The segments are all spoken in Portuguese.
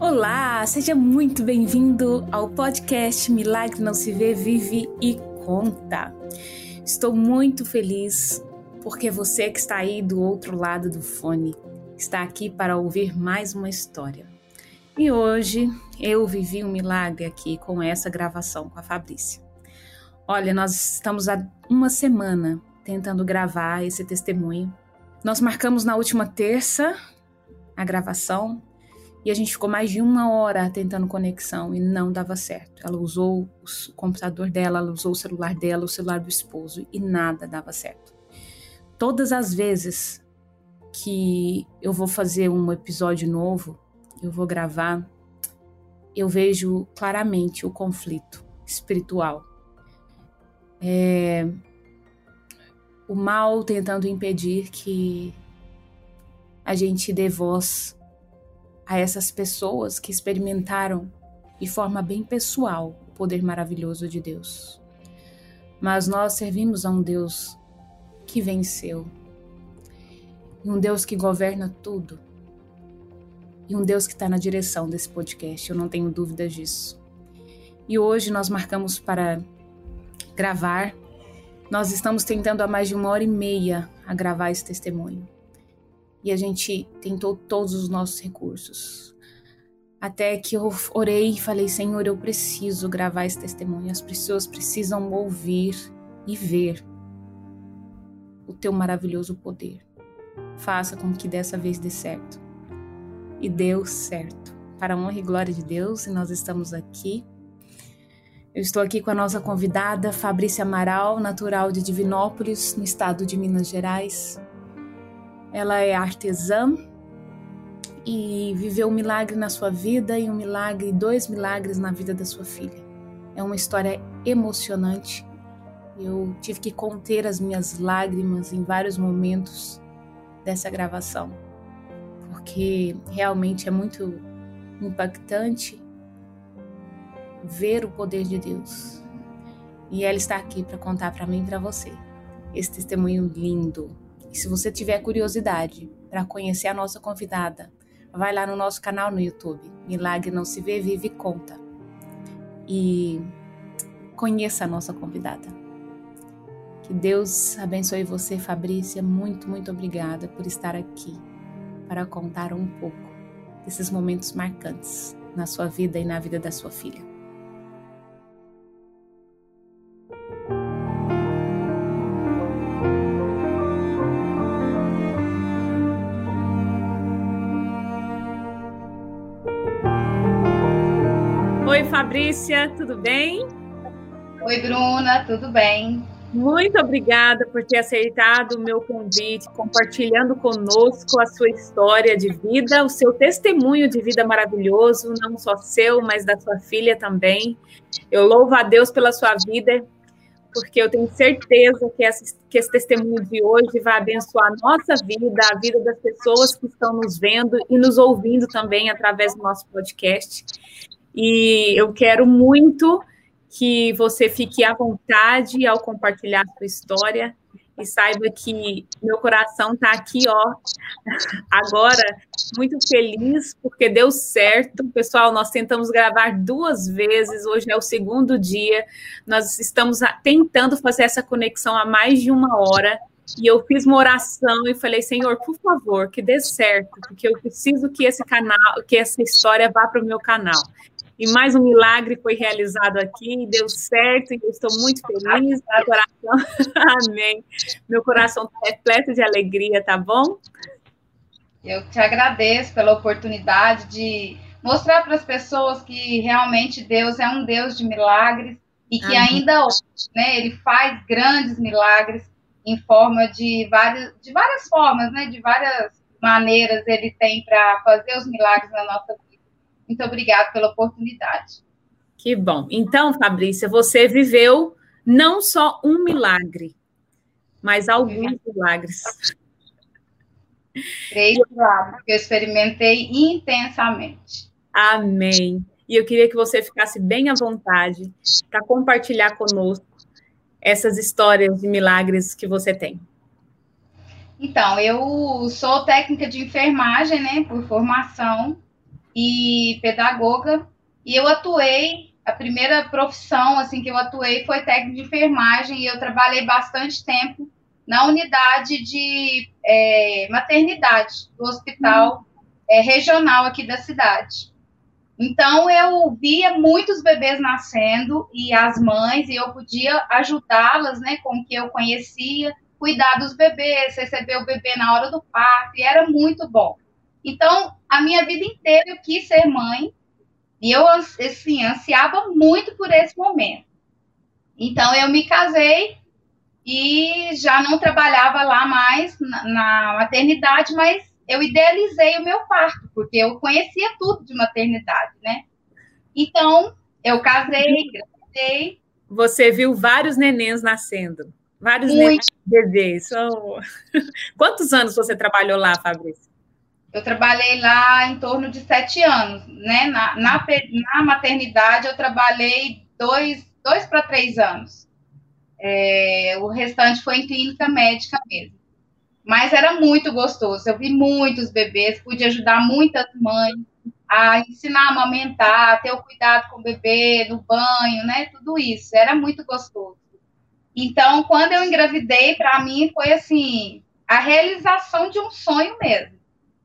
Olá, seja muito bem-vindo ao podcast Milagre Não Se Vê, Vive e Conta. Estou muito feliz porque você que está aí do outro lado do fone está aqui para ouvir mais uma história. E hoje eu vivi um milagre aqui com essa gravação com a Fabrícia. Olha, nós estamos há uma semana tentando gravar esse testemunho. Nós marcamos na última terça a gravação e a gente ficou mais de uma hora tentando conexão e não dava certo. Ela usou o computador dela, ela usou o celular dela, o celular do esposo e nada dava certo. Todas as vezes que eu vou fazer um episódio novo, eu vou gravar, eu vejo claramente o conflito espiritual. É, o mal tentando impedir que a gente dê voz a essas pessoas que experimentaram de forma bem pessoal o poder maravilhoso de Deus. Mas nós servimos a um Deus que venceu, e um Deus que governa tudo, e um Deus que está na direção desse podcast, eu não tenho dúvidas disso. E hoje nós marcamos para gravar nós estamos tentando há mais de uma hora e meia a gravar esse testemunho. E a gente tentou todos os nossos recursos. Até que eu orei e falei: Senhor, eu preciso gravar esse testemunho. As pessoas precisam ouvir e ver o teu maravilhoso poder. Faça com que dessa vez dê certo. E deu certo. Para a honra e glória de Deus, e nós estamos aqui eu estou aqui com a nossa convidada, Fabrícia Amaral, natural de Divinópolis, no estado de Minas Gerais. Ela é artesã e viveu um milagre na sua vida e um milagre, dois milagres na vida da sua filha. É uma história emocionante. Eu tive que conter as minhas lágrimas em vários momentos dessa gravação, porque realmente é muito impactante ver o poder de Deus. E ela está aqui para contar para mim e para você esse testemunho lindo. E se você tiver curiosidade para conhecer a nossa convidada, vai lá no nosso canal no YouTube, Milagre Não Se Vê, Vive e Conta. E conheça a nossa convidada. Que Deus abençoe você, Fabrícia. Muito, muito obrigada por estar aqui para contar um pouco desses momentos marcantes na sua vida e na vida da sua filha. Fabrícia, tudo bem? Oi, Bruna, tudo bem? Muito obrigada por ter aceitado o meu convite, compartilhando conosco a sua história de vida, o seu testemunho de vida maravilhoso, não só seu, mas da sua filha também. Eu louvo a Deus pela sua vida, porque eu tenho certeza que, essa, que esse testemunho de hoje vai abençoar a nossa vida, a vida das pessoas que estão nos vendo e nos ouvindo também através do nosso podcast. E eu quero muito que você fique à vontade ao compartilhar sua história e saiba que meu coração está aqui, ó, agora muito feliz porque deu certo. Pessoal, nós tentamos gravar duas vezes, hoje é o segundo dia. Nós estamos tentando fazer essa conexão há mais de uma hora. E eu fiz uma oração e falei, Senhor, por favor, que dê certo, porque eu preciso que esse canal, que essa história vá para o meu canal. E mais um milagre foi realizado aqui, deu certo, e eu estou muito feliz, meu coração, amém. Meu coração está repleto de alegria, tá bom? Eu te agradeço pela oportunidade de mostrar para as pessoas que realmente Deus é um Deus de milagres e que amém. ainda hoje, né, ele faz grandes milagres em forma de várias, de várias formas, né, de várias maneiras ele tem para fazer os milagres na nossa vida. Muito obrigada pela oportunidade. Que bom. Então, Fabrícia, você viveu não só um milagre, mas alguns milagres. Três milagres que eu experimentei intensamente. Amém. E eu queria que você ficasse bem à vontade para compartilhar conosco essas histórias de milagres que você tem. Então, eu sou técnica de enfermagem, né, por formação, e pedagoga, e eu atuei, a primeira profissão assim que eu atuei foi técnico de enfermagem, e eu trabalhei bastante tempo na unidade de é, maternidade do hospital é, regional aqui da cidade. Então, eu via muitos bebês nascendo e as mães, e eu podia ajudá-las, né, com o que eu conhecia, cuidar dos bebês, receber o bebê na hora do parto, e era muito bom. Então, a minha vida inteira eu quis ser mãe, e eu, assim, ansiava muito por esse momento. Então, eu me casei e já não trabalhava lá mais na, na maternidade, mas eu idealizei o meu parto, porque eu conhecia tudo de maternidade, né? Então, eu casei, engravidei. Você viu vários nenéns nascendo, vários Muito. bebês. Oh. Quantos anos você trabalhou lá, Fabrício? Eu trabalhei lá em torno de sete anos, né? Na, na, na maternidade, eu trabalhei dois, dois para três anos. É, o restante foi em clínica médica mesmo. Mas era muito gostoso. Eu vi muitos bebês, pude ajudar muitas mães a ensinar a amamentar, a ter o cuidado com o bebê, no banho, né? Tudo isso. Era muito gostoso. Então, quando eu engravidei, para mim foi assim, a realização de um sonho mesmo.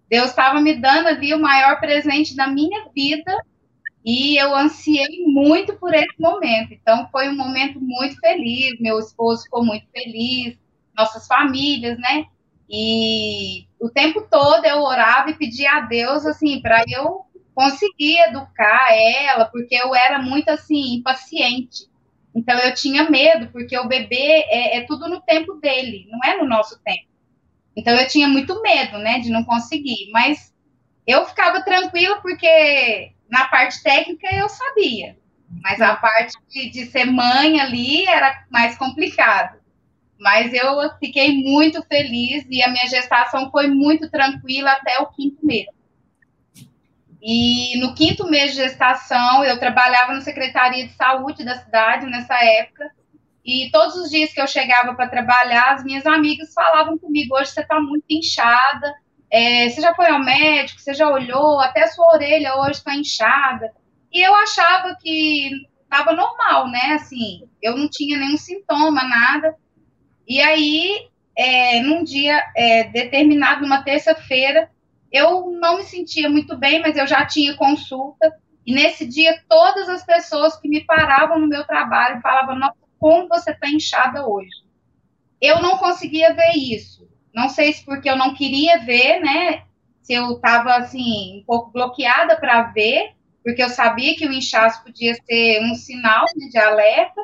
Deus estava me dando ali o maior presente da minha vida e eu ansiei muito por esse momento. Então, foi um momento muito feliz. Meu esposo ficou muito feliz, nossas famílias, né? E o tempo todo eu orava e pedia a Deus, assim, para eu conseguir educar ela, porque eu era muito, assim, impaciente. Então eu tinha medo, porque o bebê é, é tudo no tempo dele, não é no nosso tempo. Então eu tinha muito medo, né, de não conseguir. Mas eu ficava tranquila, porque na parte técnica eu sabia. Mas a parte de, de ser mãe ali era mais complicado. Mas eu fiquei muito feliz e a minha gestação foi muito tranquila até o quinto mês. E no quinto mês de gestação, eu trabalhava na Secretaria de Saúde da cidade nessa época. E todos os dias que eu chegava para trabalhar, as minhas amigas falavam comigo: hoje você está muito inchada, é, você já foi ao médico, você já olhou, até a sua orelha hoje está inchada. E eu achava que estava normal, né? Assim, eu não tinha nenhum sintoma, nada. E aí, é, num dia é, determinado, numa terça-feira, eu não me sentia muito bem, mas eu já tinha consulta. E nesse dia, todas as pessoas que me paravam no meu trabalho falavam: Nossa, como você está inchada hoje? Eu não conseguia ver isso. Não sei se porque eu não queria ver, né? Se eu estava assim, um pouco bloqueada para ver, porque eu sabia que o inchaço podia ser um sinal né, de alerta,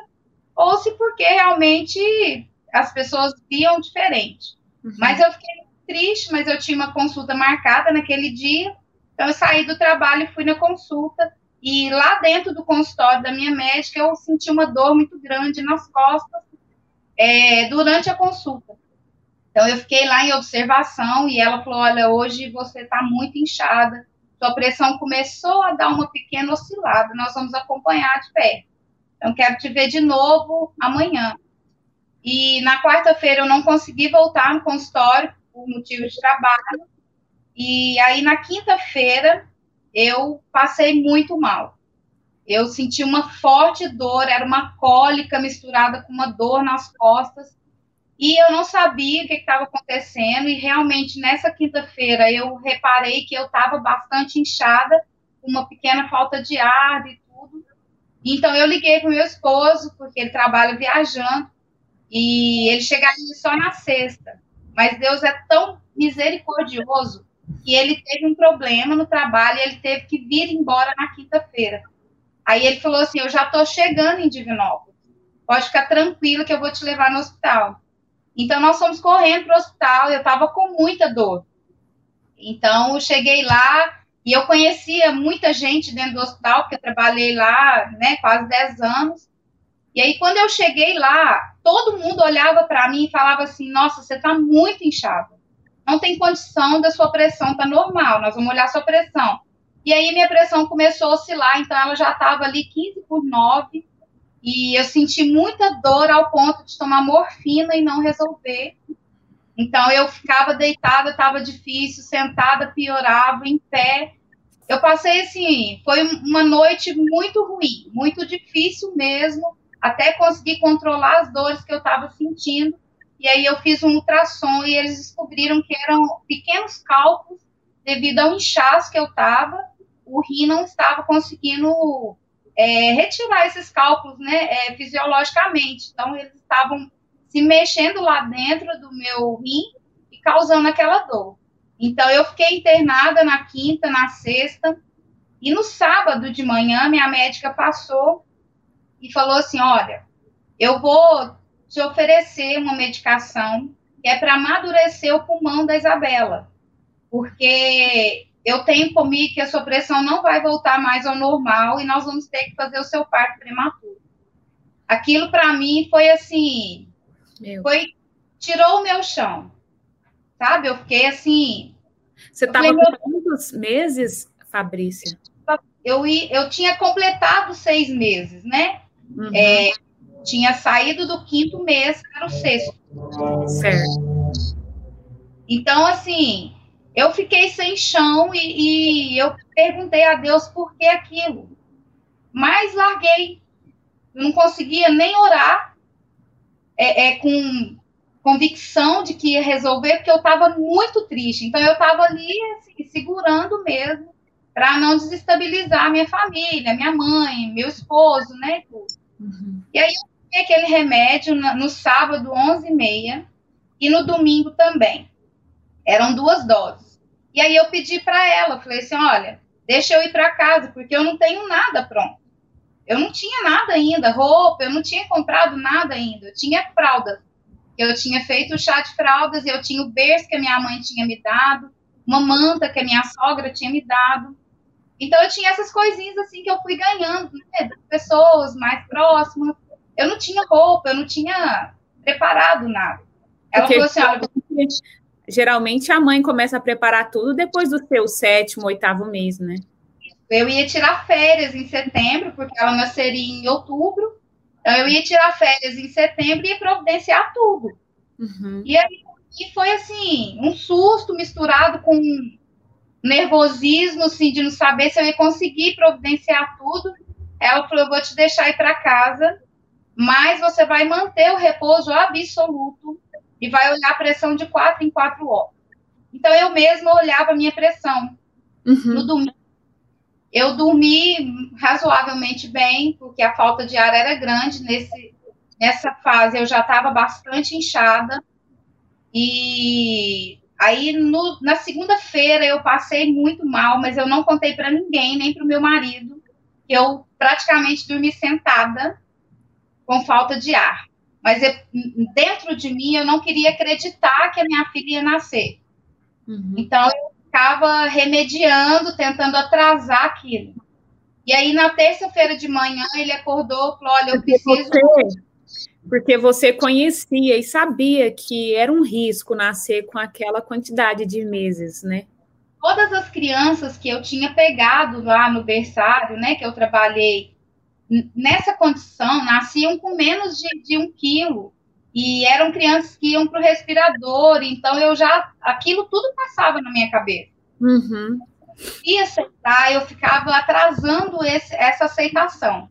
ou se porque realmente as pessoas viam diferente. Uhum. Mas eu fiquei triste, mas eu tinha uma consulta marcada naquele dia, então eu saí do trabalho e fui na consulta. E lá dentro do consultório da minha médica, eu senti uma dor muito grande nas costas é, durante a consulta. Então eu fiquei lá em observação e ela falou: Olha, hoje você está muito inchada, sua pressão começou a dar uma pequena oscilada, nós vamos acompanhar de perto. Então quero te ver de novo amanhã. E na quarta-feira eu não consegui voltar no consultório por motivo de trabalho. E aí na quinta-feira eu passei muito mal. Eu senti uma forte dor, era uma cólica misturada com uma dor nas costas. E eu não sabia o que estava acontecendo. E realmente nessa quinta-feira eu reparei que eu estava bastante inchada, com uma pequena falta de ar e tudo. Então eu liguei para o meu esposo, porque ele trabalha viajando. E ele chegaria só na sexta. Mas Deus é tão misericordioso que ele teve um problema no trabalho e ele teve que vir embora na quinta-feira. Aí ele falou assim: Eu já estou chegando em Divinópolis. Pode ficar tranquilo que eu vou te levar no hospital. Então nós fomos correndo para o hospital. Eu estava com muita dor. Então eu cheguei lá e eu conhecia muita gente dentro do hospital, porque eu trabalhei lá né, quase 10 anos. E aí, quando eu cheguei lá, todo mundo olhava para mim e falava assim: Nossa, você está muito inchada. Não tem condição da sua pressão tá normal. Nós vamos olhar sua pressão. E aí, minha pressão começou a oscilar. Então, ela já estava ali 15 por 9. E eu senti muita dor ao ponto de tomar morfina e não resolver. Então, eu ficava deitada, estava difícil, sentada piorava, em pé eu passei assim, foi uma noite muito ruim, muito difícil mesmo, até conseguir controlar as dores que eu estava sentindo. E aí eu fiz um ultrassom e eles descobriram que eram pequenos cálculos devido ao inchaço que eu estava. O rim não estava conseguindo é, retirar esses cálculos, né, é, fisiologicamente. Então eles estavam se mexendo lá dentro do meu rim e causando aquela dor. Então, eu fiquei internada na quinta, na sexta, e no sábado de manhã, minha médica passou e falou assim: Olha, eu vou te oferecer uma medicação que é para amadurecer o pulmão da Isabela, porque eu tenho comigo que a sua pressão não vai voltar mais ao normal e nós vamos ter que fazer o seu parto prematuro. Aquilo para mim foi assim, meu. foi tirou o meu chão sabe? Eu fiquei assim. Você estava com quantos meses, Fabrícia? Eu, eu tinha completado seis meses, né? Uhum. É, tinha saído do quinto mês para o sexto. Certo. Então, assim, eu fiquei sem chão e, e eu perguntei a Deus por que aquilo. Mas larguei. Eu não conseguia nem orar é, é, com convicção de que ia resolver, porque eu estava muito triste. Então, eu estava ali, assim, segurando mesmo, para não desestabilizar a minha família, minha mãe, meu esposo, né? Uhum. E aí, eu tomei aquele remédio no, sábado, 11h30, e no domingo também. Eram duas doses. E aí, eu pedi para ela, falei assim: olha, deixa eu ir para casa, porque eu não tenho nada pronto. Eu não tinha nada ainda, roupa, eu não tinha comprado nada ainda. Eu tinha fralda eu tinha feito o chá de fraldas, eu tinha o berço que a minha mãe tinha me dado, uma manta que a minha sogra tinha me dado. Então, eu tinha essas coisinhas assim que eu fui ganhando, né, pessoas mais próximas. Eu não tinha roupa, eu não tinha preparado nada. Ela Porque, falou assim: olha. Geralmente a mãe começa a preparar tudo depois do seu sétimo, oitavo mês, né? Eu ia tirar férias em setembro, porque ela nasceria em outubro. Então, eu ia tirar férias em setembro e ia providenciar tudo. Uhum. E aí e foi assim, um susto misturado com nervosismo, assim, de não saber se eu ia conseguir providenciar tudo. Ela falou: eu vou te deixar ir para casa, mas você vai manter o repouso absoluto e vai olhar a pressão de quatro em quatro horas. Então, eu mesma olhava a minha pressão. Uhum. No domingo, eu dormi razoavelmente bem, porque a falta de ar era grande. Nesse, nessa fase eu já estava bastante inchada. E aí no, na segunda-feira eu passei muito mal, mas eu não contei para ninguém, nem para o meu marido, eu praticamente dormi sentada com falta de ar. Mas eu, dentro de mim eu não queria acreditar que a minha filha ia nascer. Uhum. Então eu ficava remediando, tentando atrasar aquilo. E aí, na terça-feira de manhã, ele acordou falou: Olha, eu preciso. Porque você conhecia e sabia que era um risco nascer com aquela quantidade de meses, né? Todas as crianças que eu tinha pegado lá no berçário, né, que eu trabalhei, nessa condição, nasciam com menos de, de um quilo e eram crianças que iam para o respirador, então eu já, aquilo tudo passava na minha cabeça. Uhum. E aceitar, eu ficava atrasando esse, essa aceitação.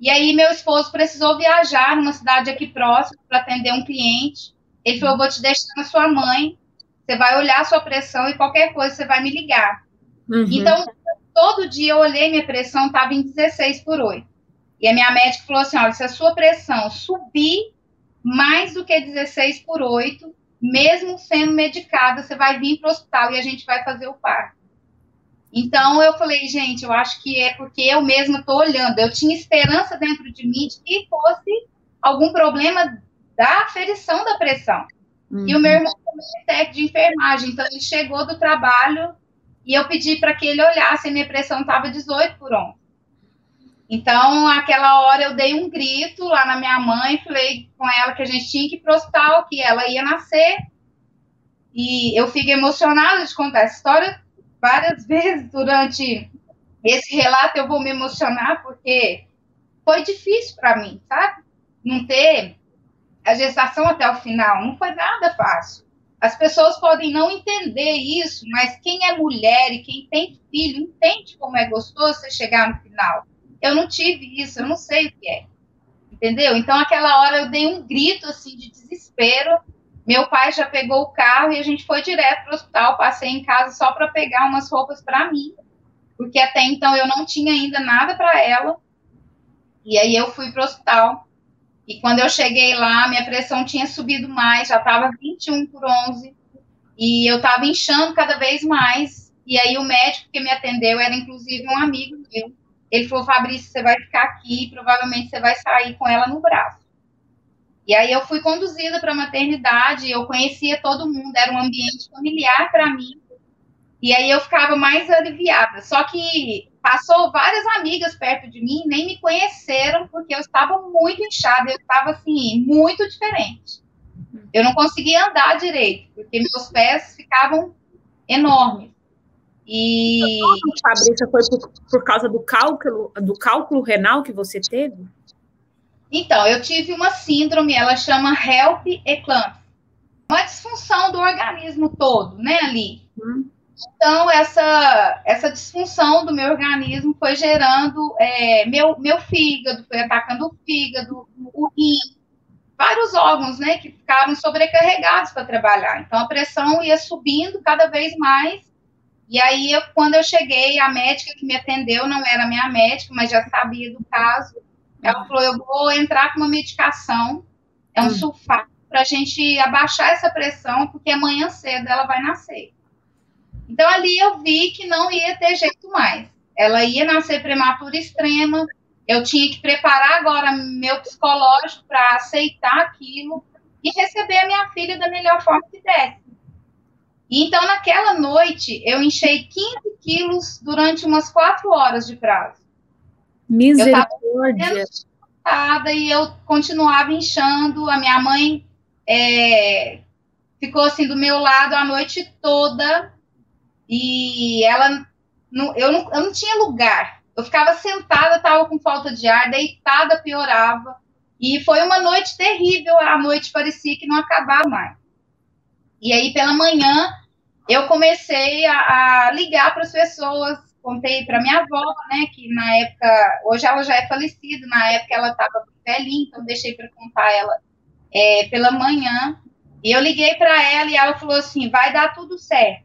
E aí meu esposo precisou viajar numa cidade aqui próxima para atender um cliente. Ele falou, vou te deixar na sua mãe, você vai olhar a sua pressão e qualquer coisa você vai me ligar. Uhum. Então, todo dia eu olhei minha pressão, estava em 16 por 8. E a minha médica falou assim, olha, se a sua pressão subir mais do que 16 por 8, mesmo sendo medicada, você vai vir para o hospital e a gente vai fazer o parto. Então eu falei, gente, eu acho que é porque eu mesma estou olhando. Eu tinha esperança dentro de mim de que fosse algum problema da aferição da pressão. Uhum. E o meu irmão também é técnico de enfermagem, então ele chegou do trabalho e eu pedi para que ele olhasse e minha pressão estava 18 por 11. Então, aquela hora eu dei um grito lá na minha mãe, falei com ela que a gente tinha que ir hospital, que ela ia nascer. E eu fiquei emocionada de contar essa história várias vezes durante esse relato. Eu vou me emocionar porque foi difícil para mim, sabe? Não ter a gestação até o final, não foi nada fácil. as pessoas podem não entender isso, mas quem é mulher e quem tem filho entende como é gostoso você chegar no final. Eu não tive isso, eu não sei o que é. Entendeu? Então, aquela hora eu dei um grito assim de desespero. Meu pai já pegou o carro e a gente foi direto para o hospital. Passei em casa só para pegar umas roupas para mim, porque até então eu não tinha ainda nada para ela. E aí eu fui para o hospital. E quando eu cheguei lá, minha pressão tinha subido mais, já estava 21 por 11. E eu estava inchando cada vez mais. E aí o médico que me atendeu era inclusive um amigo meu. Ele falou: Fabrício, você vai ficar aqui, provavelmente você vai sair com ela no braço. E aí eu fui conduzida para a maternidade, eu conhecia todo mundo, era um ambiente familiar para mim. E aí eu ficava mais aliviada. Só que passou várias amigas perto de mim, nem me conheceram, porque eu estava muito inchada, eu estava assim, muito diferente. Eu não conseguia andar direito, porque meus pés ficavam enormes. E Fabrícia foi por, por causa do cálculo, do cálculo renal que você teve? Então, eu tive uma síndrome, ela chama HELP eclampsia. Uma disfunção do organismo todo, né, ali. Hum. Então, essa, essa disfunção do meu organismo foi gerando é, meu, meu fígado, foi atacando o fígado, o rim, vários órgãos, né, que ficaram sobrecarregados para trabalhar. Então, a pressão ia subindo cada vez mais. E aí, eu, quando eu cheguei, a médica que me atendeu não era minha médica, mas já sabia do caso. Ela falou: eu vou entrar com uma medicação, é um hum. sulfato, para a gente abaixar essa pressão, porque amanhã cedo ela vai nascer. Então, ali eu vi que não ia ter jeito mais. Ela ia nascer prematura extrema, eu tinha que preparar agora meu psicológico para aceitar aquilo e receber a minha filha da melhor forma que desse. E então, naquela noite, eu enchei 15 quilos durante umas quatro horas de prazo. Misericórdia. Eu e eu continuava inchando. A minha mãe é, ficou assim do meu lado a noite toda, e ela, não, eu, não, eu não tinha lugar. Eu ficava sentada, estava com falta de ar, deitada piorava. E foi uma noite terrível, a noite parecia que não acabava mais. E aí, pela manhã, eu comecei a, a ligar para as pessoas, contei para minha avó, né, que na época, hoje ela já é falecida, na época ela estava velhinha, então deixei para contar ela é, pela manhã. E eu liguei para ela e ela falou assim: vai dar tudo certo.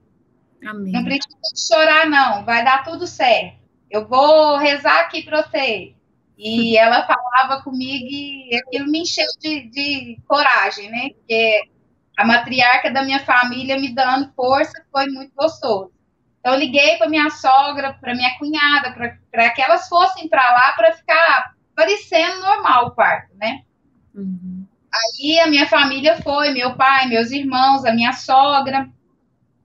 Amém. Não precisa chorar, não, vai dar tudo certo. Eu vou rezar aqui para você. E ela falava comigo e aquilo me encheu de, de coragem, né? Porque a matriarca da minha família me dando força foi muito gostoso. Então, eu liguei para minha sogra, para minha cunhada, para que elas fossem para lá para ficar parecendo normal o parto, né? Uhum. Aí a minha família foi, meu pai, meus irmãos, a minha sogra.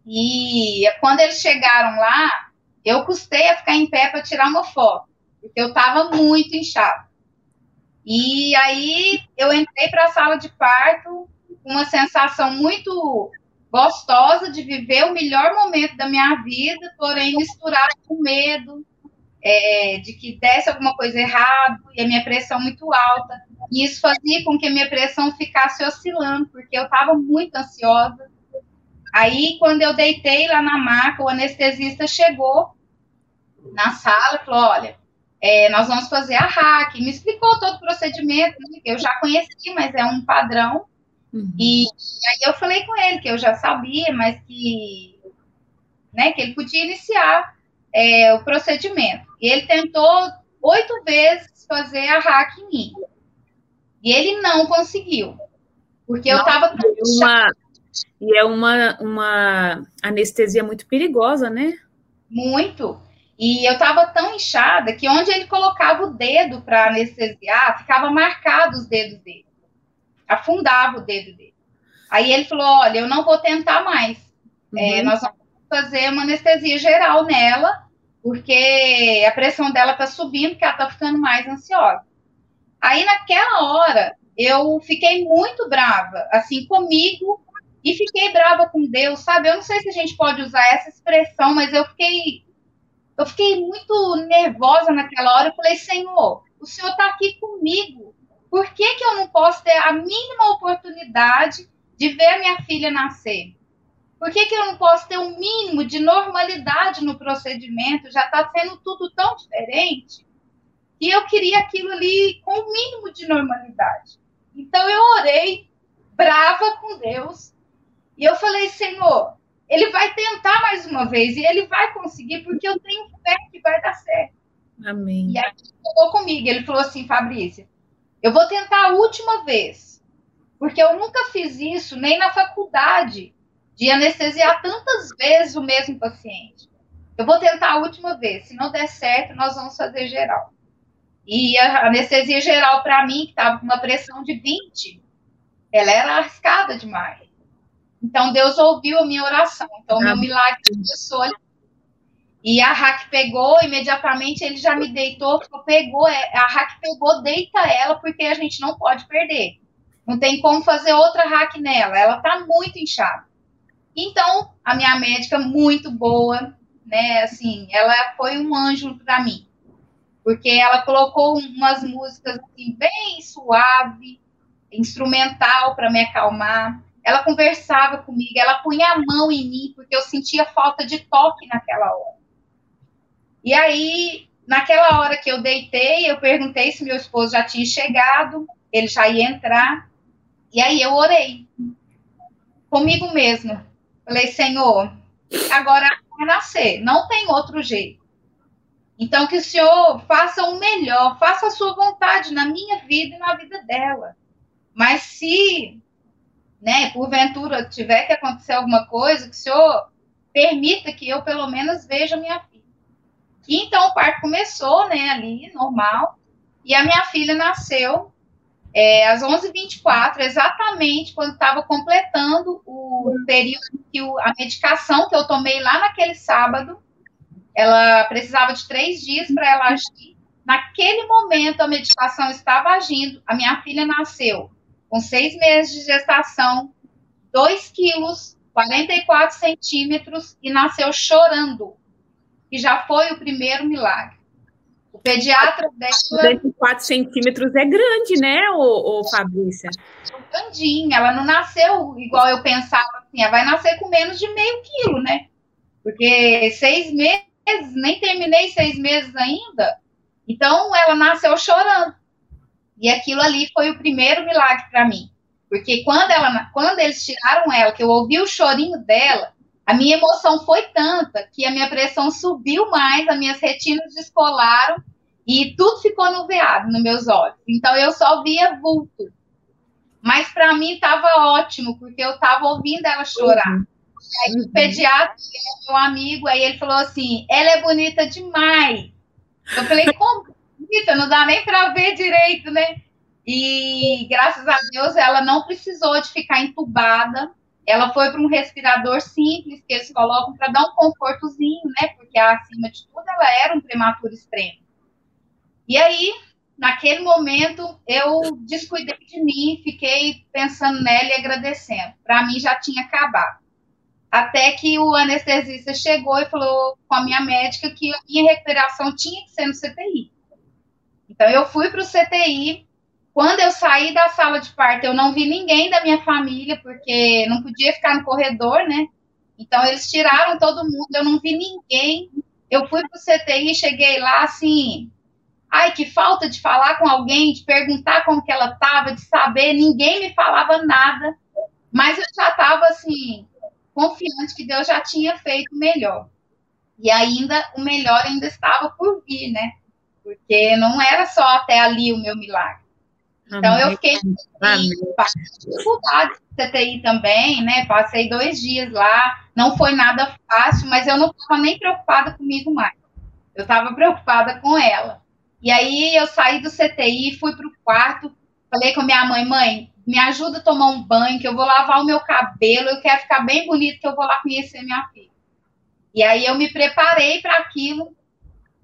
E quando eles chegaram lá, eu custei a ficar em pé para tirar uma foto, porque eu estava muito inchado. E aí eu entrei para a sala de parto uma sensação muito gostosa de viver o melhor momento da minha vida, porém misturado com medo é, de que desse alguma coisa errado e a minha pressão muito alta. E isso fazia com que a minha pressão ficasse oscilando, porque eu estava muito ansiosa Aí, quando eu deitei lá na maca, o anestesista chegou na sala e falou: Olha, é, nós vamos fazer a hack. Me explicou todo o procedimento, né, eu já conheci, mas é um padrão. Uhum. E, e, aí eu falei com ele que eu já sabia, mas que, né, que ele podia iniciar é, o procedimento. E ele tentou oito vezes fazer a hack em mim. E ele não conseguiu. Porque não, eu estava. Uma, e é uma, uma anestesia muito perigosa, né? Muito. E eu estava tão inchada que onde ele colocava o dedo para anestesiar, ficava marcado os dedos dele. Afundava o dedo dele. Aí ele falou: Olha, eu não vou tentar mais. É, uhum. É, nós vamos fazer uma anestesia geral nela, porque a pressão dela está subindo, porque ela está ficando mais ansiosa. Aí, naquela hora, eu fiquei muito brava, assim, comigo e fiquei brava com Deus, sabe? Eu não sei se a gente pode usar essa expressão, mas eu fiquei eu fiquei muito nervosa naquela hora. Eu falei, Senhor, o Senhor está aqui comigo. Por que, que eu não posso ter a mínima oportunidade de ver a minha filha nascer? Por que, que eu não posso ter um mínimo de normalidade no procedimento? Já está sendo tudo tão diferente. E eu queria aquilo ali com o mínimo de normalidade. Então eu orei, brava com Deus, e eu falei, Senhor, ele vai tentar mais uma vez e ele vai conseguir, porque eu tenho fé que vai dar certo. Amém. E aí ele falou comigo, ele falou assim, Fabrícia, eu vou tentar a última vez, porque eu nunca fiz isso, nem na faculdade, de anestesiar tantas vezes o mesmo paciente. Eu vou tentar a última vez, se não der certo, nós vamos fazer geral. E a anestesia geral, para mim, que estava com uma pressão de 20, ela era arriscada demais. Então, Deus ouviu a minha oração. Então, o meu milagre começou ali. E a Raque pegou, imediatamente ele já me deitou, pegou, é, a Raque pegou, deita ela, porque a gente não pode perder. Não tem como fazer outra Raque nela, ela tá muito inchada. Então, a minha médica, muito boa, né, assim, ela foi um anjo para mim. Porque ela colocou umas músicas assim, bem suave, instrumental para me acalmar ela conversava comigo, ela punha a mão em mim, porque eu sentia falta de toque naquela hora. E aí, naquela hora que eu deitei, eu perguntei se meu esposo já tinha chegado, ele já ia entrar, e aí eu orei comigo mesmo. Falei, Senhor, agora vai nascer, não tem outro jeito. Então, que o Senhor faça o melhor, faça a sua vontade na minha vida e na vida dela. Mas se né, porventura tiver que acontecer alguma coisa, que o senhor permita que eu pelo menos veja minha. E então o parto começou, né, ali, normal, e a minha filha nasceu é, às 11h24, exatamente quando estava completando o período que o, a medicação que eu tomei lá naquele sábado, ela precisava de três dias para ela agir. Naquele momento, a medicação estava agindo, a minha filha nasceu com seis meses de gestação, 2 quilos, 44 centímetros e nasceu chorando, que já foi o primeiro milagre. O pediatra dela... 44 centímetros é grande, né, ô, ô Fabrícia? Grandinha, ela não nasceu igual eu pensava, assim, ela vai nascer com menos de meio quilo, né? Porque seis meses, nem terminei seis meses ainda, então ela nasceu chorando. E aquilo ali foi o primeiro milagre para mim. Porque quando, ela, quando eles tiraram ela, que eu ouvi o chorinho dela, a minha emoção foi tanta que a minha pressão subiu mais, as minhas retinas descolaram e tudo ficou nuveado nos meus olhos. Então eu só via vulto. Mas para mim estava ótimo, porque eu estava ouvindo ela chorar. Uhum. Aí o pediatra, meu amigo, aí ele falou assim: ela é bonita demais. Eu falei, como? bonita, não dá nem para ver direito, né? E graças a Deus ela não precisou de ficar entubada. Ela foi para um respirador simples que eles colocam para dar um confortozinho, né? Porque acima de tudo ela era um prematuro extremo. E aí, naquele momento, eu descuidei de mim, fiquei pensando nela e agradecendo. Para mim já tinha acabado. Até que o anestesista chegou e falou com a minha médica que a minha recuperação tinha que ser no CTI. Então, eu fui para o CTI. Quando eu saí da sala de parto, eu não vi ninguém da minha família, porque não podia ficar no corredor, né? Então, eles tiraram todo mundo, eu não vi ninguém. Eu fui para o CTI, cheguei lá assim. Ai, que falta de falar com alguém, de perguntar como que ela estava, de saber. Ninguém me falava nada, mas eu já estava assim, confiante que Deus já tinha feito o melhor. E ainda, o melhor ainda estava por vir, né? porque não era só até ali o meu milagre. Então, eu fiquei em dificuldade de CTI também, né? Passei dois dias lá, não foi nada fácil, mas eu não estava nem preocupada comigo mais. Eu estava preocupada com ela. E aí, eu saí do CTI, fui para o quarto, falei com a minha mãe, mãe, me ajuda a tomar um banho, que eu vou lavar o meu cabelo, eu quero ficar bem bonito, que eu vou lá conhecer minha filha. E aí, eu me preparei para aquilo,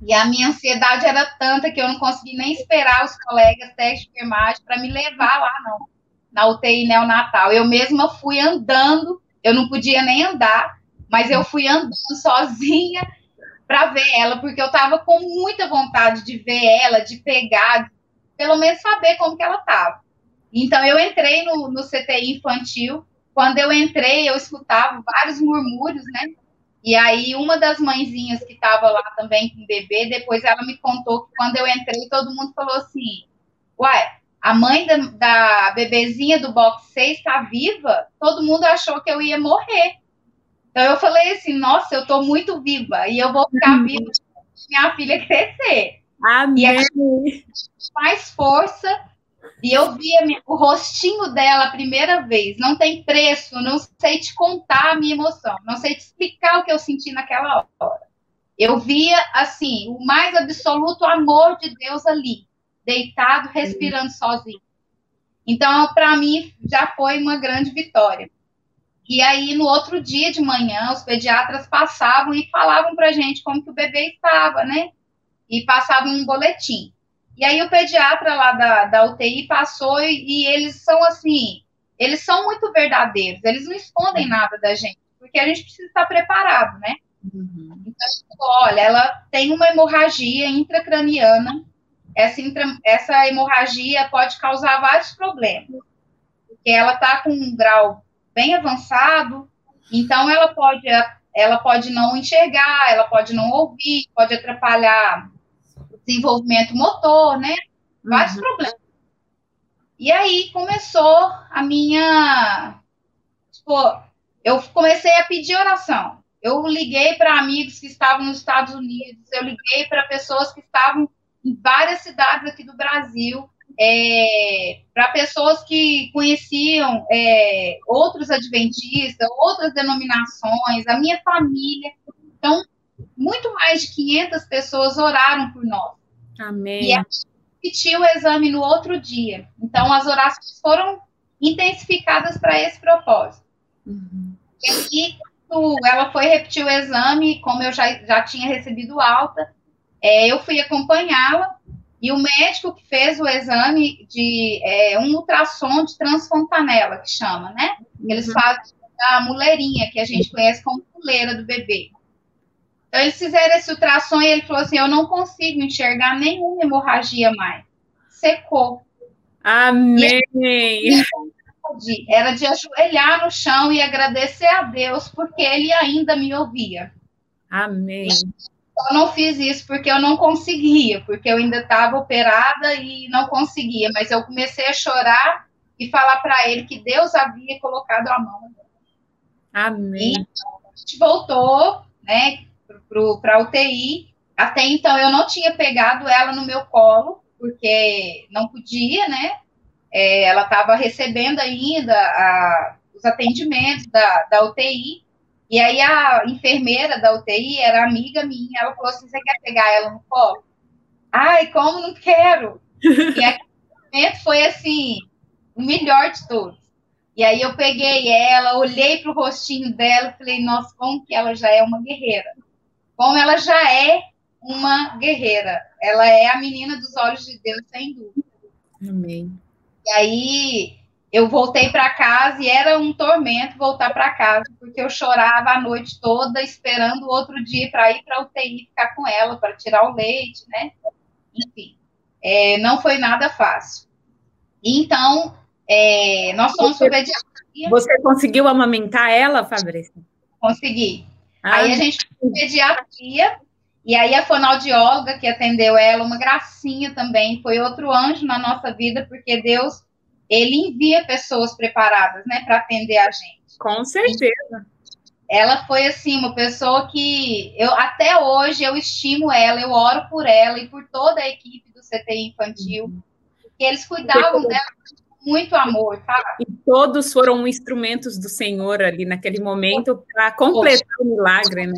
e a minha ansiedade era tanta que eu não consegui nem esperar os colegas teste de enfermagem para me levar lá, não, na UTI neonatal. Eu mesma fui andando, eu não podia nem andar, mas eu fui andando sozinha para ver ela, porque eu estava com muita vontade de ver ela, de pegar, pelo menos saber como que ela estava. Então, eu entrei no, no CTI infantil, quando eu entrei, eu escutava vários murmúrios, né? E aí, uma das mãezinhas que estava lá também com o bebê, depois ela me contou que quando eu entrei, todo mundo falou assim: Uai, a mãe da, da bebezinha do box 6 está viva? Todo mundo achou que eu ia morrer. Então eu falei assim: Nossa, eu estou muito viva e eu vou ficar uhum. viva minha filha crescer. Amém. E aí, mais força. E eu vi o rostinho dela a primeira vez. Não tem preço, não sei te contar a minha emoção, não sei te explicar o que eu senti naquela hora. Eu via, assim, o mais absoluto amor de Deus ali, deitado, respirando sozinho. Então, para mim, já foi uma grande vitória. E aí, no outro dia de manhã, os pediatras passavam e falavam para gente como que o bebê estava, né? E passavam um boletim. E aí, o pediatra lá da, da UTI passou e, e eles são assim, eles são muito verdadeiros, eles não escondem nada da gente, porque a gente precisa estar preparado, né? Uhum. Então, olha, ela tem uma hemorragia intracraniana, essa, intra, essa hemorragia pode causar vários problemas, porque ela está com um grau bem avançado, então ela pode, ela pode não enxergar, ela pode não ouvir, pode atrapalhar desenvolvimento motor, né? Vários uhum. problemas. E aí começou a minha. Tipo, eu comecei a pedir oração. Eu liguei para amigos que estavam nos Estados Unidos, eu liguei para pessoas que estavam em várias cidades aqui do Brasil, é, para pessoas que conheciam é, outros adventistas, outras denominações, a minha família. Então, muito mais de 500 pessoas oraram por nós. Amém. E a gente repetiu o exame no outro dia. Então, as orações foram intensificadas para esse propósito. Uhum. E aí, quando ela foi repetir o exame, como eu já, já tinha recebido alta, é, eu fui acompanhá-la e o médico que fez o exame de é, um ultrassom de transfontanela, que chama, né? Eles uhum. fazem a muleirinha, que a gente conhece como muleira do bebê. Então, eles fizeram esse ultrassom e ele falou assim: Eu não consigo enxergar nenhuma hemorragia mais. Secou. Amém. Era de ajoelhar no chão e agradecer a Deus, porque ele ainda me ouvia. Amém só não fiz isso porque eu não conseguia, porque eu ainda estava operada e não conseguia, mas eu comecei a chorar e falar para ele que Deus havia colocado a mão. Amém. E a gente voltou, né, para UTI. Até então eu não tinha pegado ela no meu colo, porque não podia, né? É, ela estava recebendo ainda a, os atendimentos da, da UTI. E aí a enfermeira da UTI era amiga minha, ela falou assim, você quer pegar ela no colo? Ai, como não quero? e aquele momento foi assim, o melhor de todos. E aí eu peguei ela, olhei para o rostinho dela falei, nossa, como que ela já é uma guerreira. Como ela já é uma guerreira. Ela é a menina dos olhos de Deus, sem dúvida. Amém. E aí eu voltei para casa e era um tormento voltar para casa, porque eu chorava a noite toda esperando o outro dia para ir para a UTI ficar com ela, para tirar o leite, né? Enfim, é, não foi nada fácil. Então, é, nós fomos para pediatria. Você conseguiu amamentar ela, Fabrício? Consegui. Ah, aí a gente foi pediatria, e aí a fonoaudióloga que atendeu ela, uma gracinha também, foi outro anjo na nossa vida, porque Deus ele envia pessoas preparadas, né, para atender a gente. Com certeza. Ela foi assim uma pessoa que eu até hoje eu estimo ela, eu oro por ela e por toda a equipe do CTI infantil, uhum. que eles cuidavam dela muito amor, tá? E todos foram instrumentos do Senhor ali naquele momento para completar o milagre, né?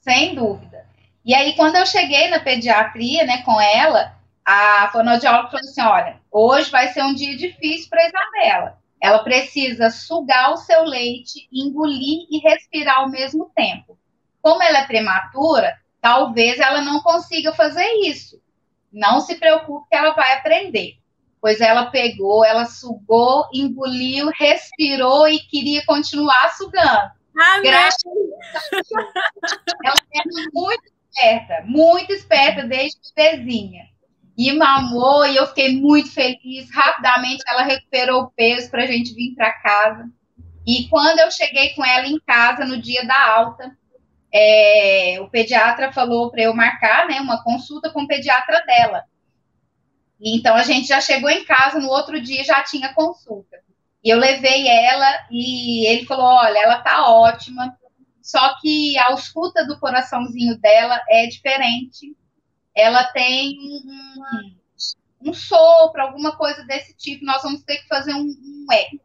Sem dúvida. E aí quando eu cheguei na pediatria, né, com ela, a fonoaudióloga falou assim: olha, hoje vai ser um dia difícil para a Isabela. Ela precisa sugar o seu leite, engolir e respirar ao mesmo tempo. Como ela é prematura, talvez ela não consiga fazer isso. Não se preocupe que ela vai aprender. Pois ela pegou, ela sugou, engoliu, respirou e queria continuar sugando. Amém. Graças ela é muito esperta, muito esperta desde bebezinha e mamou, e eu fiquei muito feliz. Rapidamente ela recuperou o peso para a gente vir para casa. E quando eu cheguei com ela em casa no dia da alta, é, o pediatra falou para eu marcar né, uma consulta com o pediatra dela. Então a gente já chegou em casa, no outro dia já tinha consulta. E eu levei ela e ele falou: olha, ela tá ótima, só que a escuta do coraçãozinho dela é diferente. Ela tem um, um sopro, alguma coisa desse tipo. Nós vamos ter que fazer um, um eco,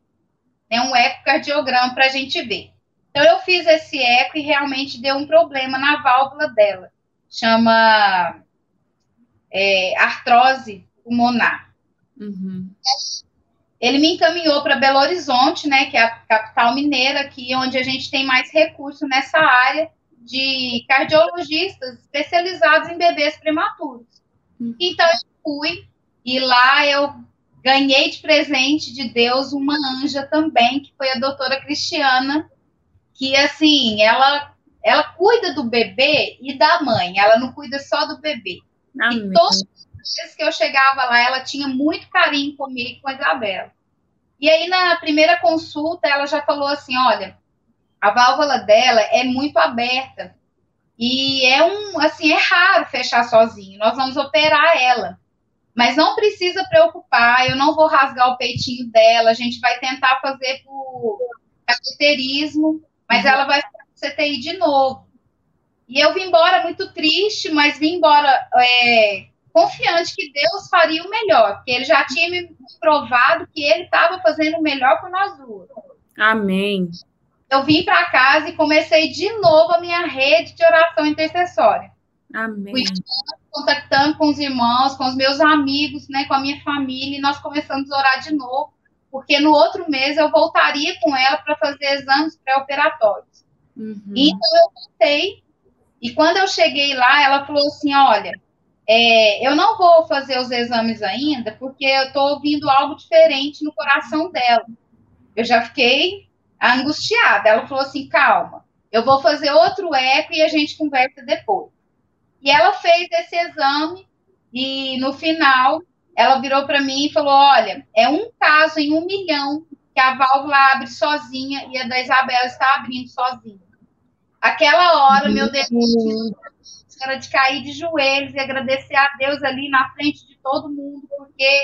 né, um ecocardiograma para a gente ver. Então, eu fiz esse eco e realmente deu um problema na válvula dela. Chama é, artrose pulmonar. Uhum. Ele me encaminhou para Belo Horizonte, né, que é a capital mineira, aqui onde a gente tem mais recurso nessa área de cardiologistas especializados em bebês prematuros. Uhum. Então eu fui e lá eu ganhei de presente de Deus uma anja também, que foi a doutora Cristiana, que assim, ela ela cuida do bebê e da mãe, ela não cuida só do bebê. Amém. E todas vezes que eu chegava lá, ela tinha muito carinho comigo e com a Isabela. E aí, na primeira consulta, ela já falou assim: olha, a válvula dela é muito aberta. E é um, assim, é raro fechar sozinho. Nós vamos operar ela. Mas não precisa preocupar, eu não vou rasgar o peitinho dela, a gente vai tentar fazer por cateterismo mas uhum. ela vai ficar no CTI de novo. E eu vim embora muito triste, mas vim embora é, confiante que Deus faria o melhor, porque ele já tinha me provado que ele estava fazendo o melhor por nós duas. Amém. Eu vim para casa e comecei de novo a minha rede de oração intercessória. Amém. Fui contactando com os irmãos, com os meus amigos, né, com a minha família, e nós começamos a orar de novo porque no outro mês eu voltaria com ela para fazer exames pré-operatórios. Uhum. Então eu voltei, e quando eu cheguei lá, ela falou assim: olha, é, eu não vou fazer os exames ainda, porque eu estou ouvindo algo diferente no coração dela. Eu já fiquei angustiada. Ela falou assim: calma, eu vou fazer outro eco e a gente conversa depois. E ela fez esse exame, e no final ela virou para mim e falou: Olha, é um caso em um milhão que a válvula abre sozinha e a da Isabela está abrindo sozinha. Aquela hora, meu desejo era de cair de joelhos e agradecer a Deus ali na frente de todo mundo, porque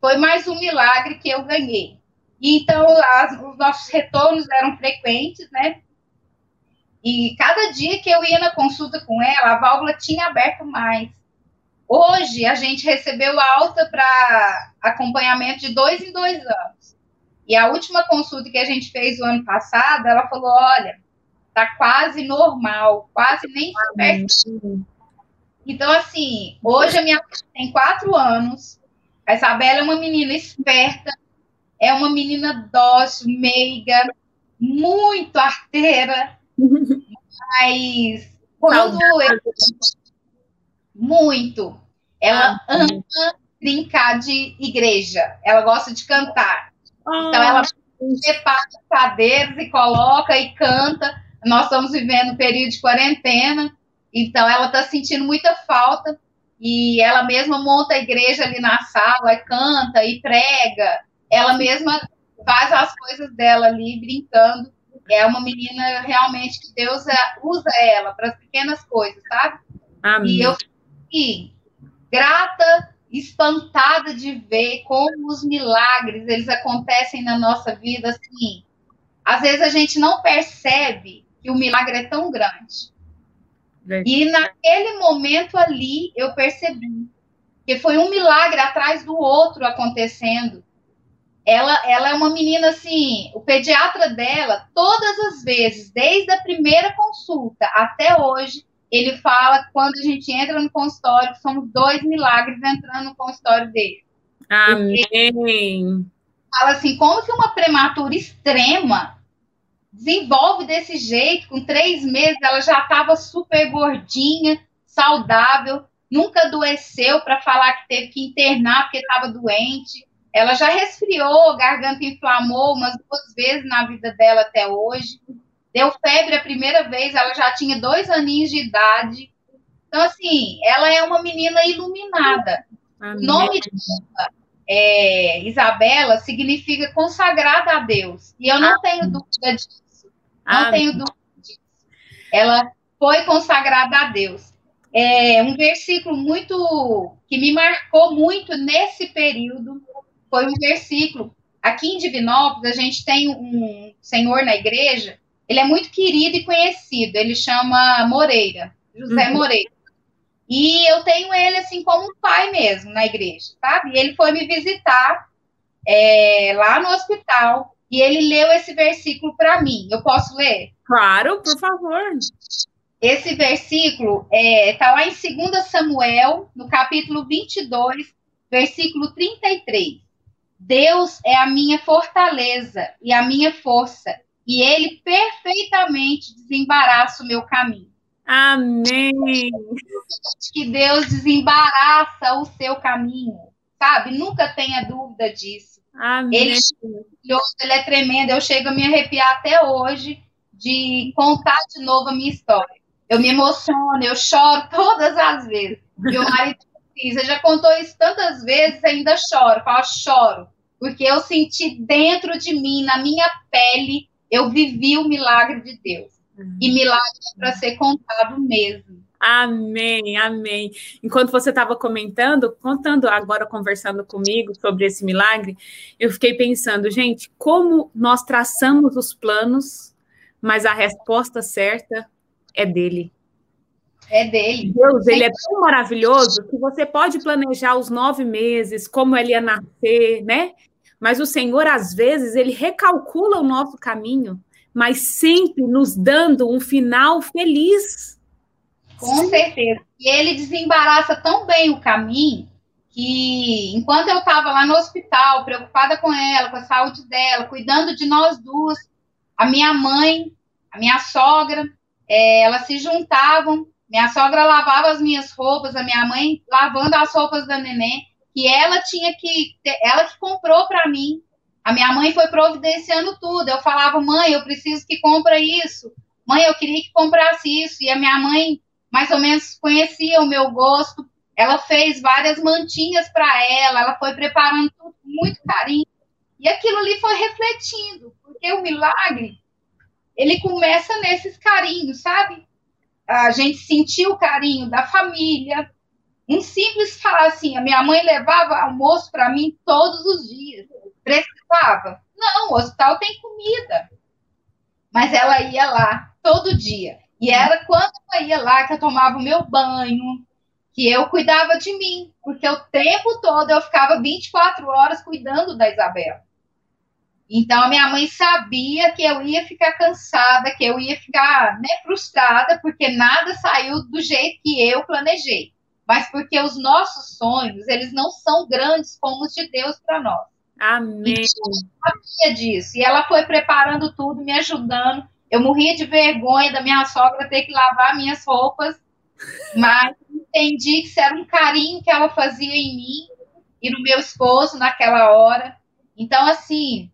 foi mais um milagre que eu ganhei. Então, as, os nossos retornos eram frequentes, né? E cada dia que eu ia na consulta com ela, a válvula tinha aberto mais. Hoje, a gente recebeu alta para acompanhamento de dois em dois anos. E a última consulta que a gente fez o ano passado, ela falou: olha, tá quase normal, quase nem perto. Então, assim, hoje a minha filha tem quatro anos. A Isabela é uma menina esperta, é uma menina dócil, meiga, muito arteira, mas quando eu, muito. Ela ah, ama brincar de igreja. Ela gosta de cantar. Ah, então ela separa cadeiras e coloca e canta. Nós estamos vivendo um período de quarentena, então ela está sentindo muita falta e ela mesma monta a igreja ali na sala, e canta e prega. Ela mesma faz as coisas dela ali brincando. É uma menina realmente que Deus usa ela para as pequenas coisas, sabe? Amém. E eu e grata, espantada de ver como os milagres eles acontecem na nossa vida assim. Às vezes a gente não percebe que o milagre é tão grande. E naquele momento ali eu percebi que foi um milagre atrás do outro acontecendo. Ela, ela é uma menina assim, o pediatra dela, todas as vezes, desde a primeira consulta até hoje, ele fala que quando a gente entra no consultório, somos dois milagres entrando no consultório dele. Amém. Ele fala assim, como que uma prematura extrema desenvolve desse jeito, com três meses ela já estava super gordinha, saudável, nunca adoeceu para falar que teve que internar porque estava doente. Ela já resfriou, garganta inflamou umas duas vezes na vida dela até hoje. Deu febre a primeira vez, ela já tinha dois aninhos de idade. Então, assim, ela é uma menina iluminada. O nome dela é, Isabela significa consagrada a Deus. E eu não ah. tenho dúvida disso. Não ah. tenho dúvida disso. Ela foi consagrada a Deus. É um versículo muito que me marcou muito nesse período foi um versículo. Aqui em Divinópolis, a gente tem um senhor na igreja, ele é muito querido e conhecido, ele chama Moreira, José uhum. Moreira. E eu tenho ele assim como um pai mesmo na igreja, sabe? E ele foi me visitar é, lá no hospital e ele leu esse versículo para mim. Eu posso ler? Claro, por favor. Esse versículo está é, tá lá em 2 Samuel, no capítulo 22, versículo 33. Deus é a minha fortaleza e a minha força, e ele perfeitamente desembaraça o meu caminho. Amém. Que Deus desembaraça o seu caminho, sabe? Nunca tenha dúvida disso. Amém. Ele, ele é tremendo, eu chego a me arrepiar até hoje de contar de novo a minha história. Eu me emociono, eu choro todas as vezes. Meu marido diz, você já contou isso tantas vezes, ainda choro. Eu falo, choro. Porque eu senti dentro de mim, na minha pele, eu vivi o milagre de Deus. E milagre é para ser contado mesmo. Amém, amém. Enquanto você estava comentando, contando agora, conversando comigo sobre esse milagre, eu fiquei pensando, gente, como nós traçamos os planos, mas a resposta certa é dele. É dele. Deus, ele é tão maravilhoso que você pode planejar os nove meses, como ele ia nascer, né? Mas o Senhor, às vezes, ele recalcula o nosso caminho mas sempre nos dando um final feliz. Com certeza. E ele desembaraça tão bem o caminho que, enquanto eu estava lá no hospital, preocupada com ela, com a saúde dela, cuidando de nós duas, a minha mãe, a minha sogra, é, elas se juntavam. Minha sogra lavava as minhas roupas, a minha mãe lavando as roupas da neném, que ela tinha que, ela que comprou para mim a minha mãe foi providenciando tudo. Eu falava, mãe, eu preciso que compre isso. Mãe, eu queria que comprasse isso. E a minha mãe, mais ou menos, conhecia o meu gosto. Ela fez várias mantinhas para ela. Ela foi preparando tudo com muito carinho. E aquilo ali foi refletindo, porque o milagre, ele começa nesses carinhos, sabe? A gente sentiu o carinho da família. Um simples falar assim, a minha mãe levava almoço para mim todos os dias precisava? Não, o hospital tem comida. Mas ela ia lá todo dia. E era quando ela ia lá que eu tomava o meu banho, que eu cuidava de mim, porque o tempo todo eu ficava 24 horas cuidando da Isabela. Então a minha mãe sabia que eu ia ficar cansada, que eu ia ficar né, frustrada, porque nada saiu do jeito que eu planejei. Mas porque os nossos sonhos, eles não são grandes como os de Deus para nós. Amém. E sabia disso. E ela foi preparando tudo, me ajudando. Eu morria de vergonha da minha sogra ter que lavar minhas roupas, mas entendi que isso era um carinho que ela fazia em mim e no meu esposo naquela hora. Então, assim,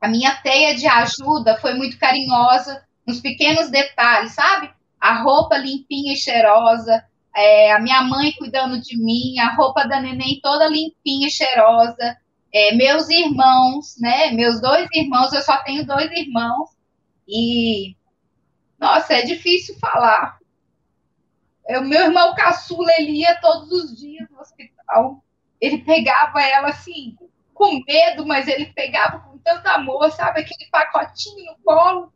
a minha teia de ajuda foi muito carinhosa nos pequenos detalhes, sabe? A roupa limpinha e cheirosa, é, a minha mãe cuidando de mim, a roupa da neném toda limpinha e cheirosa, é, meus irmãos, né? Meus dois irmãos, eu só tenho dois irmãos, e nossa, é difícil falar. É, o meu irmão caçula, ele ia todos os dias no hospital. Ele pegava ela assim, com medo, mas ele pegava com tanto amor, sabe? Aquele pacotinho no colo.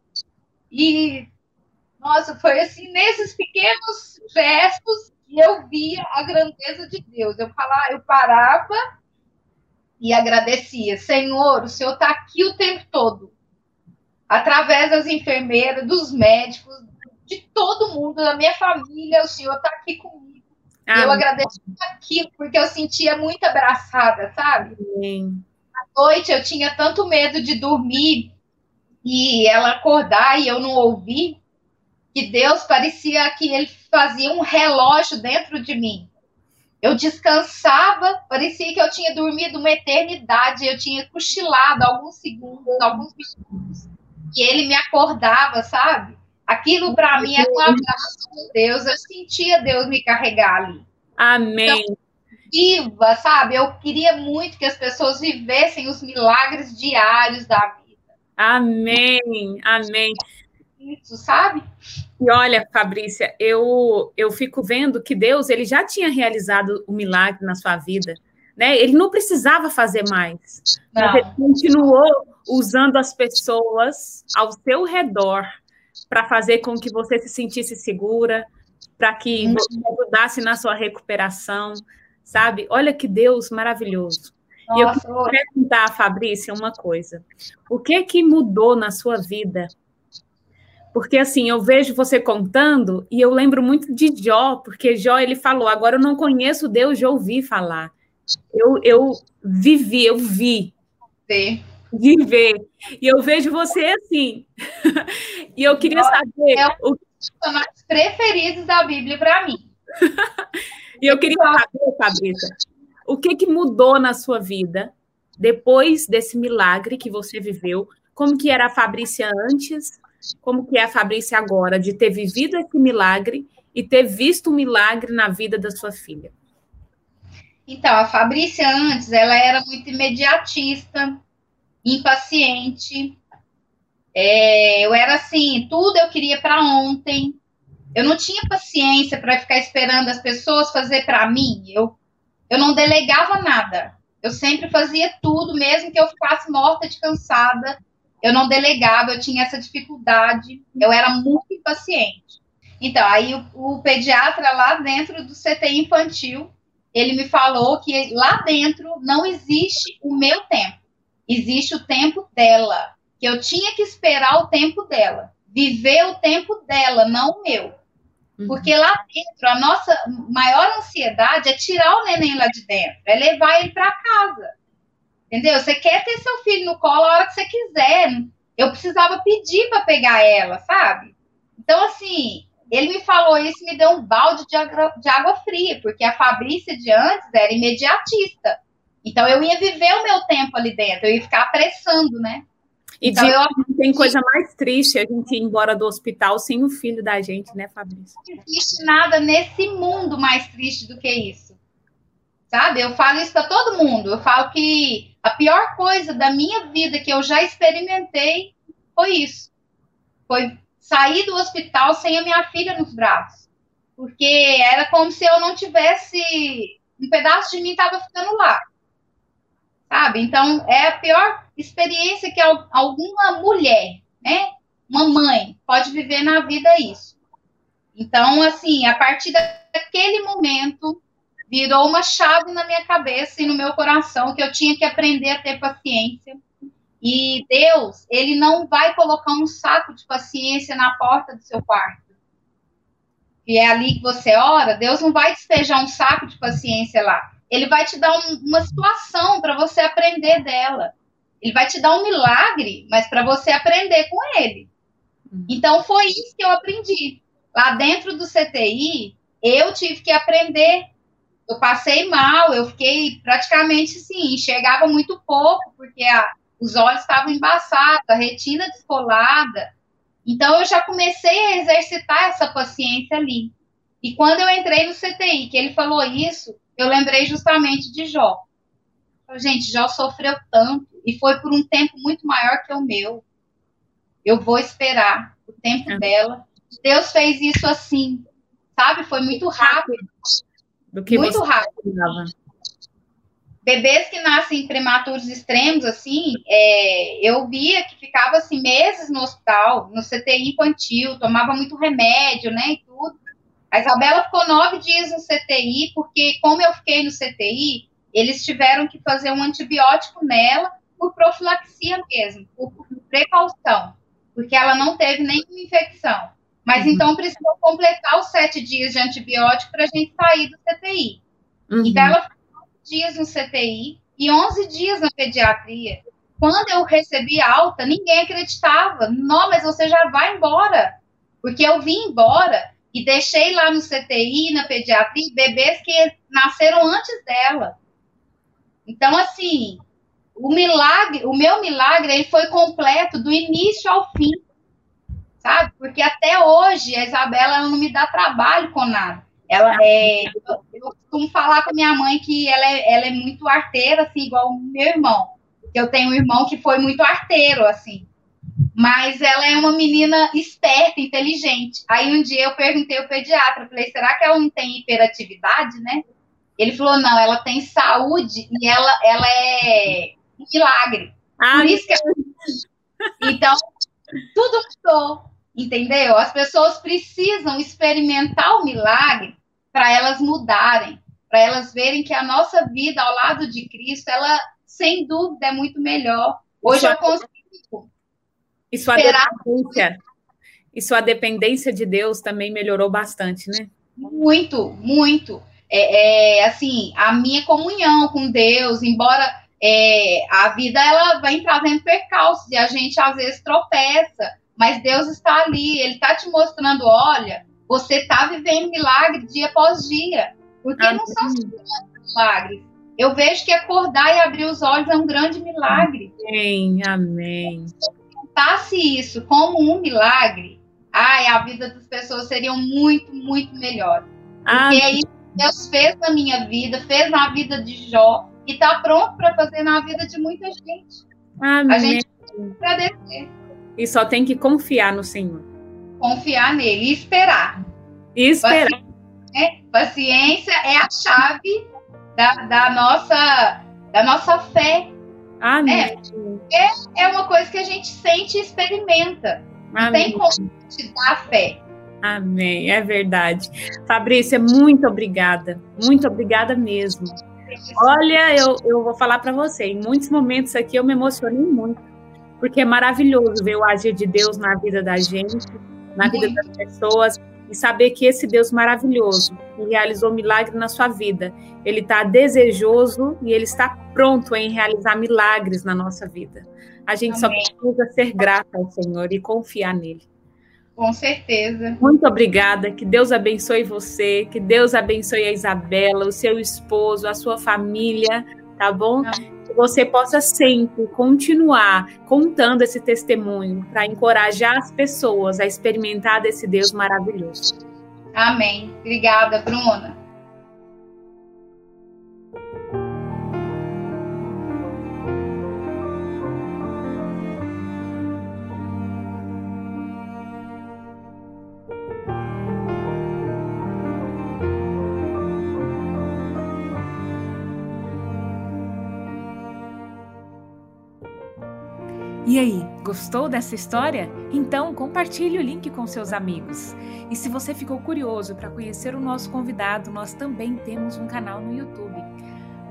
E, nossa, foi assim, nesses pequenos gestos que eu via a grandeza de Deus. Eu falava, eu parava e agradecia: Senhor, o Senhor está aqui o tempo todo, através das enfermeiras, dos médicos, de todo mundo, da minha família, o Senhor está aqui comigo. Amém. Eu agradeço aquilo, porque eu sentia muito abraçada, sabe? Amém. À noite eu tinha tanto medo de dormir e ela acordar e eu não ouvir, que Deus parecia que ele fazia um relógio dentro de mim eu descansava, parecia que eu tinha dormido uma eternidade, eu tinha cochilado alguns segundos, alguns minutos, e ele me acordava, sabe? Aquilo para mim era um abraço de Deus, eu sentia Deus me carregar ali. Amém. Então, viva, sabe? Eu queria muito que as pessoas vivessem os milagres diários da vida. Amém, amém. Isso, sabe? E olha, Fabrícia, eu, eu fico vendo que Deus ele já tinha realizado o milagre na sua vida. Né? Ele não precisava fazer mais. Não. Ele continuou usando as pessoas ao seu redor para fazer com que você se sentisse segura, para que você ajudasse na sua recuperação, sabe? Olha que Deus maravilhoso. Nossa, e eu quero perguntar a Fabrícia uma coisa. O que que mudou na sua vida? Porque assim, eu vejo você contando e eu lembro muito de Jó, porque Jó ele falou: "Agora eu não conheço Deus, já ouvi falar". Eu, eu vivi, eu vi. Sim. De ver. E eu vejo você assim. e eu queria saber. É um dos personagens preferidos da Bíblia para mim. e eu queria saber, Fabrícia, o que, que mudou na sua vida depois desse milagre que você viveu? Como que era a Fabrícia antes? Como que é a Fabrícia agora, de ter vivido esse milagre e ter visto o um milagre na vida da sua filha? Então, a Fabrícia antes, ela era muito imediatista, impaciente. É, eu era assim, tudo eu queria para ontem. Eu não tinha paciência para ficar esperando as pessoas fazer para mim. Eu, eu não delegava nada. Eu sempre fazia tudo, mesmo que eu ficasse morta de cansada. Eu não delegava, eu tinha essa dificuldade. Eu era muito impaciente. Então, aí o, o pediatra lá dentro do CTI infantil, ele me falou que lá dentro não existe o meu tempo, existe o tempo dela, que eu tinha que esperar o tempo dela, viver o tempo dela, não o meu. Uhum. Porque lá dentro, a nossa maior ansiedade é tirar o neném lá de dentro, é levar ele para casa. Entendeu? Você quer ter seu filho no colo a hora que você quiser. Eu precisava pedir para pegar ela, sabe? Então, assim, ele me falou isso me deu um balde de água, de água fria, porque a Fabrícia de antes era imediatista. Então eu ia viver o meu tempo ali dentro, eu ia ficar apressando, né? E então, eu... tem coisa mais triste a gente ir embora do hospital sem o filho da gente, né, Fabrícia? Não existe nada nesse mundo mais triste do que isso. Sabe? Eu falo isso para todo mundo. Eu falo que a pior coisa da minha vida que eu já experimentei foi isso. Foi sair do hospital sem a minha filha nos braços. Porque era como se eu não tivesse. Um pedaço de mim estava ficando lá. Sabe? Então, é a pior experiência que alguma mulher, né? Uma mãe, pode viver na vida isso. Então, assim, a partir daquele momento, virou uma chave na minha cabeça e no meu coração que eu tinha que aprender a ter paciência, e Deus, ele não vai colocar um saco de paciência na porta do seu quarto. E é ali que você ora, Deus não vai despejar um saco de paciência lá. Ele vai te dar um, uma situação para você aprender dela. Ele vai te dar um milagre, mas para você aprender com ele. Uhum. Então foi isso que eu aprendi. Lá dentro do CTI, eu tive que aprender. Eu passei mal, eu fiquei praticamente assim, enxergava muito pouco, porque a, os olhos estavam embaçados, a retina descolada. Então, eu já comecei a exercitar essa paciência ali. E quando eu entrei no CTI, que ele falou isso, eu lembrei justamente de Jó. Gente, Jó sofreu tanto e foi por um tempo muito maior que o meu. Eu vou esperar o tempo é. dela. Deus fez isso assim, sabe? Foi muito rápido. muito rápido bebês que nascem prematuros extremos, assim, é, eu via que ficava assim meses no hospital, no CTI infantil, tomava muito remédio, né, e tudo. A Isabela ficou nove dias no CTI, porque como eu fiquei no CTI, eles tiveram que fazer um antibiótico nela por profilaxia mesmo, por, precaução, porque ela não teve nenhuma infecção. Mas uhum. então precisou completar os sete dias de antibiótico para a gente sair do CTI. Uhum. Então ela dias no CTI e 11 dias na pediatria. Quando eu recebi alta, ninguém acreditava. Não, mas você já vai embora. Porque eu vim embora e deixei lá no CTI, na pediatria, bebês que nasceram antes dela. Então, assim, o milagre, o meu milagre, ele foi completo do início ao fim, sabe? Porque até hoje a Isabela não me dá trabalho com nada. Ela é. Eu, eu costumo falar com minha mãe que ela é, ela é muito arteira, assim, igual o meu irmão. Eu tenho um irmão que foi muito arteiro, assim. Mas ela é uma menina esperta, inteligente. Aí um dia eu perguntei ao pediatra, falei, será que ela não tem hiperatividade, né? Ele falou, não, ela tem saúde e ela, ela é um milagre. Ah, Por isso que ela... Então, tudo mudou, entendeu? As pessoas precisam experimentar o milagre para elas mudarem, para elas verem que a nossa vida ao lado de Cristo, ela, sem dúvida, é muito melhor. Hoje eu consigo e sua dependência, e sua dependência de Deus também melhorou bastante, né? Muito, muito. É, é assim, a minha comunhão com Deus, embora é, a vida ela vai trazendo percalços e a gente às vezes tropeça, mas Deus está ali, Ele está te mostrando, olha, você está vivendo milagre dia após dia, porque Amém. não são milagres. Eu vejo que acordar e abrir os olhos é um grande milagre. Amém, amém tratasse isso como um milagre, ai, a vida das pessoas seria muito, muito melhor. Ah, Porque aí Deus fez na minha vida, fez na vida de Jó e está pronto para fazer na vida de muita gente. Amém. A gente tem que agradecer. E só tem que confiar no Senhor. Confiar nele e esperar. E esperar. Paciência, né? Paciência é a chave da, da, nossa, da nossa fé. Amém. É, é uma coisa que a gente sente e experimenta. Não tem como te dar fé. Amém, é verdade. Fabrícia, muito obrigada. Muito obrigada mesmo. Olha, eu, eu vou falar para você, em muitos momentos aqui eu me emocionei muito, porque é maravilhoso ver o agir de Deus na vida da gente, na vida das pessoas, e saber que esse Deus maravilhoso, que realizou milagre na sua vida, ele está desejoso e ele está pronto em realizar milagres na nossa vida. A gente Amém. só precisa ser grata ao Senhor e confiar nele. Com certeza. Muito obrigada. Que Deus abençoe você, que Deus abençoe a Isabela, o seu esposo, a sua família, tá bom? Amém que você possa sempre continuar contando esse testemunho para encorajar as pessoas a experimentar desse Deus maravilhoso. Amém. Obrigada, Bruna. E aí, gostou dessa história? Então compartilhe o link com seus amigos. E se você ficou curioso para conhecer o nosso convidado, nós também temos um canal no YouTube.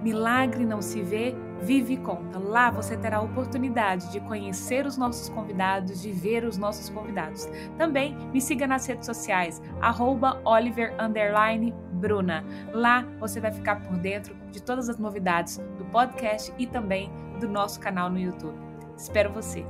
Milagre não se vê, vive e conta. Lá você terá a oportunidade de conhecer os nossos convidados, de ver os nossos convidados. Também me siga nas redes sociais, @oliver_bruna. Lá você vai ficar por dentro de todas as novidades do podcast e também do nosso canal no YouTube. Espero você!